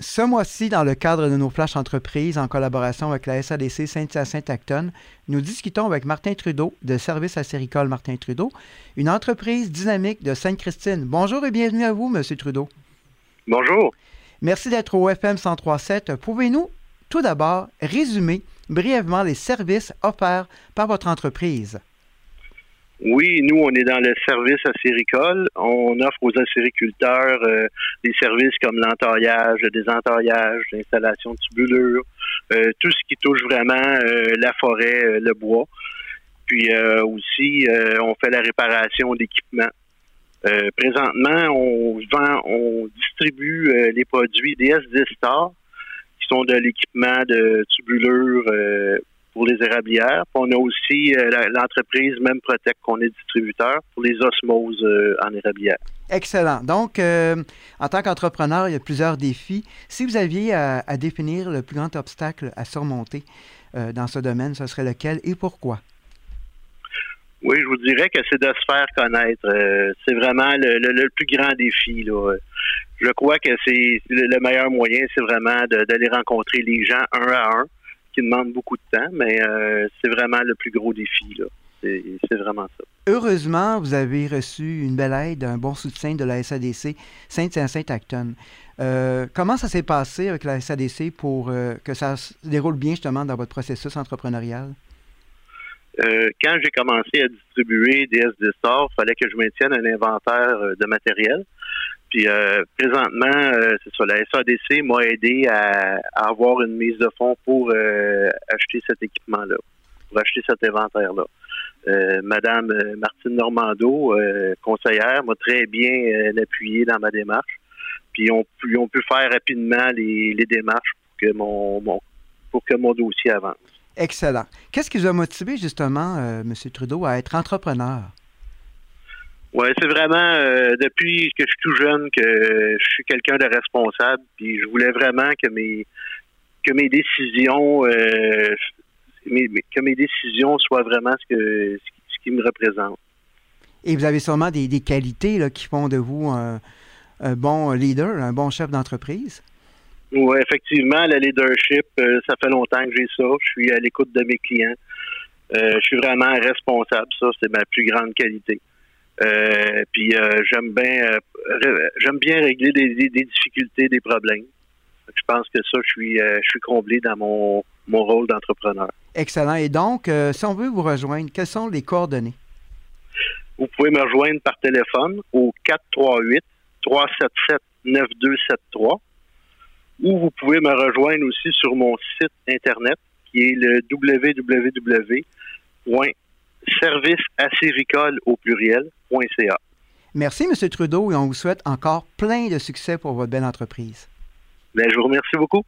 Ce mois-ci, dans le cadre de nos flashs entreprises, en collaboration avec la SADC Saint-Hyacinthe-Acton, nous discutons avec Martin Trudeau de Service acéricole Martin Trudeau, une entreprise dynamique de Sainte-Christine. Bonjour et bienvenue à vous, M. Trudeau. Bonjour. Merci d'être au FM 103.7. Pouvez-nous tout d'abord résumer brièvement les services offerts par votre entreprise? Oui, nous, on est dans le service acéricole. On offre aux acériculteurs euh, des services comme l'entaillage, le désentaillage, l'installation de tubulures, euh, tout ce qui touche vraiment euh, la forêt, le bois. Puis aussi, on fait la réparation d'équipements. présentement, on vend, on distribue les produits DS10 Star, qui sont de l'équipement de tubulures érablières. on a aussi euh, l'entreprise Même Protect qu'on est distributeur pour les osmoses euh, en érablière. Excellent. Donc, euh, en tant qu'entrepreneur, il y a plusieurs défis. Si vous aviez à, définir le plus grand obstacle à surmonter dans ce domaine, ce serait lequel et pourquoi? Oui, je vous dirais que c'est de se faire connaître. c'est vraiment le, plus grand défi. Je crois que c'est le, meilleur moyen, c'est vraiment d'aller rencontrer les gens un à un demande beaucoup de temps, mais euh, c'est vraiment le plus gros défi. Là. C'est vraiment ça. Heureusement, vous avez reçu une belle aide, un bon soutien de la SADC Saint-Hyacinthe-Acton. Euh, comment ça s'est passé avec la SADC pour euh, que ça se déroule bien justement dans votre processus entrepreneurial? quand j'ai commencé à distribuer des SD il fallait que je maintienne un inventaire de matériel. Puis euh, présentement, euh, c'est ça, la SADC m'a aidé à, avoir une mise de fonds pour euh, acheter cet équipement-là, pour acheter cet inventaire-là. Madame Martine Normando, conseillère, m'a très bien appuyé dans ma démarche. Puis on, pu faire rapidement les, démarches pour que mon, pour que mon dossier avance. Excellent. Qu'est-ce qui vous a motivé justement, M. Trudeau, à être entrepreneur? Oui, c'est vraiment euh, depuis que je suis tout jeune que je suis quelqu'un de responsable. Puis je voulais vraiment que mes que mes décisions euh, que mes décisions soient vraiment ce que ce qui me représente. Et vous avez sûrement des, qualités là, qui font de vous un, bon leader, un bon chef d'entreprise. Oui, effectivement, le leadership, euh, ça fait longtemps que j'ai ça. Je suis à l'écoute de mes clients. je suis vraiment responsable. Ça, c'est ma plus grande qualité. Euh, puis euh, j'aime bien euh, j'aime bien régler des, difficultés, des problèmes. Je pense que ça, je suis je suis comblé dans mon, mon rôle d'entrepreneur. Excellent. Et donc, si on veut vous rejoindre, quelles sont les coordonnées? Vous pouvez me rejoindre par téléphone au 438 377 9273 ou vous pouvez me rejoindre aussi sur mon site internet qui est le www service acéricole Merci, M. Trudeau, et on vous souhaite encore plein de succès pour votre belle entreprise. Bien, je vous remercie beaucoup.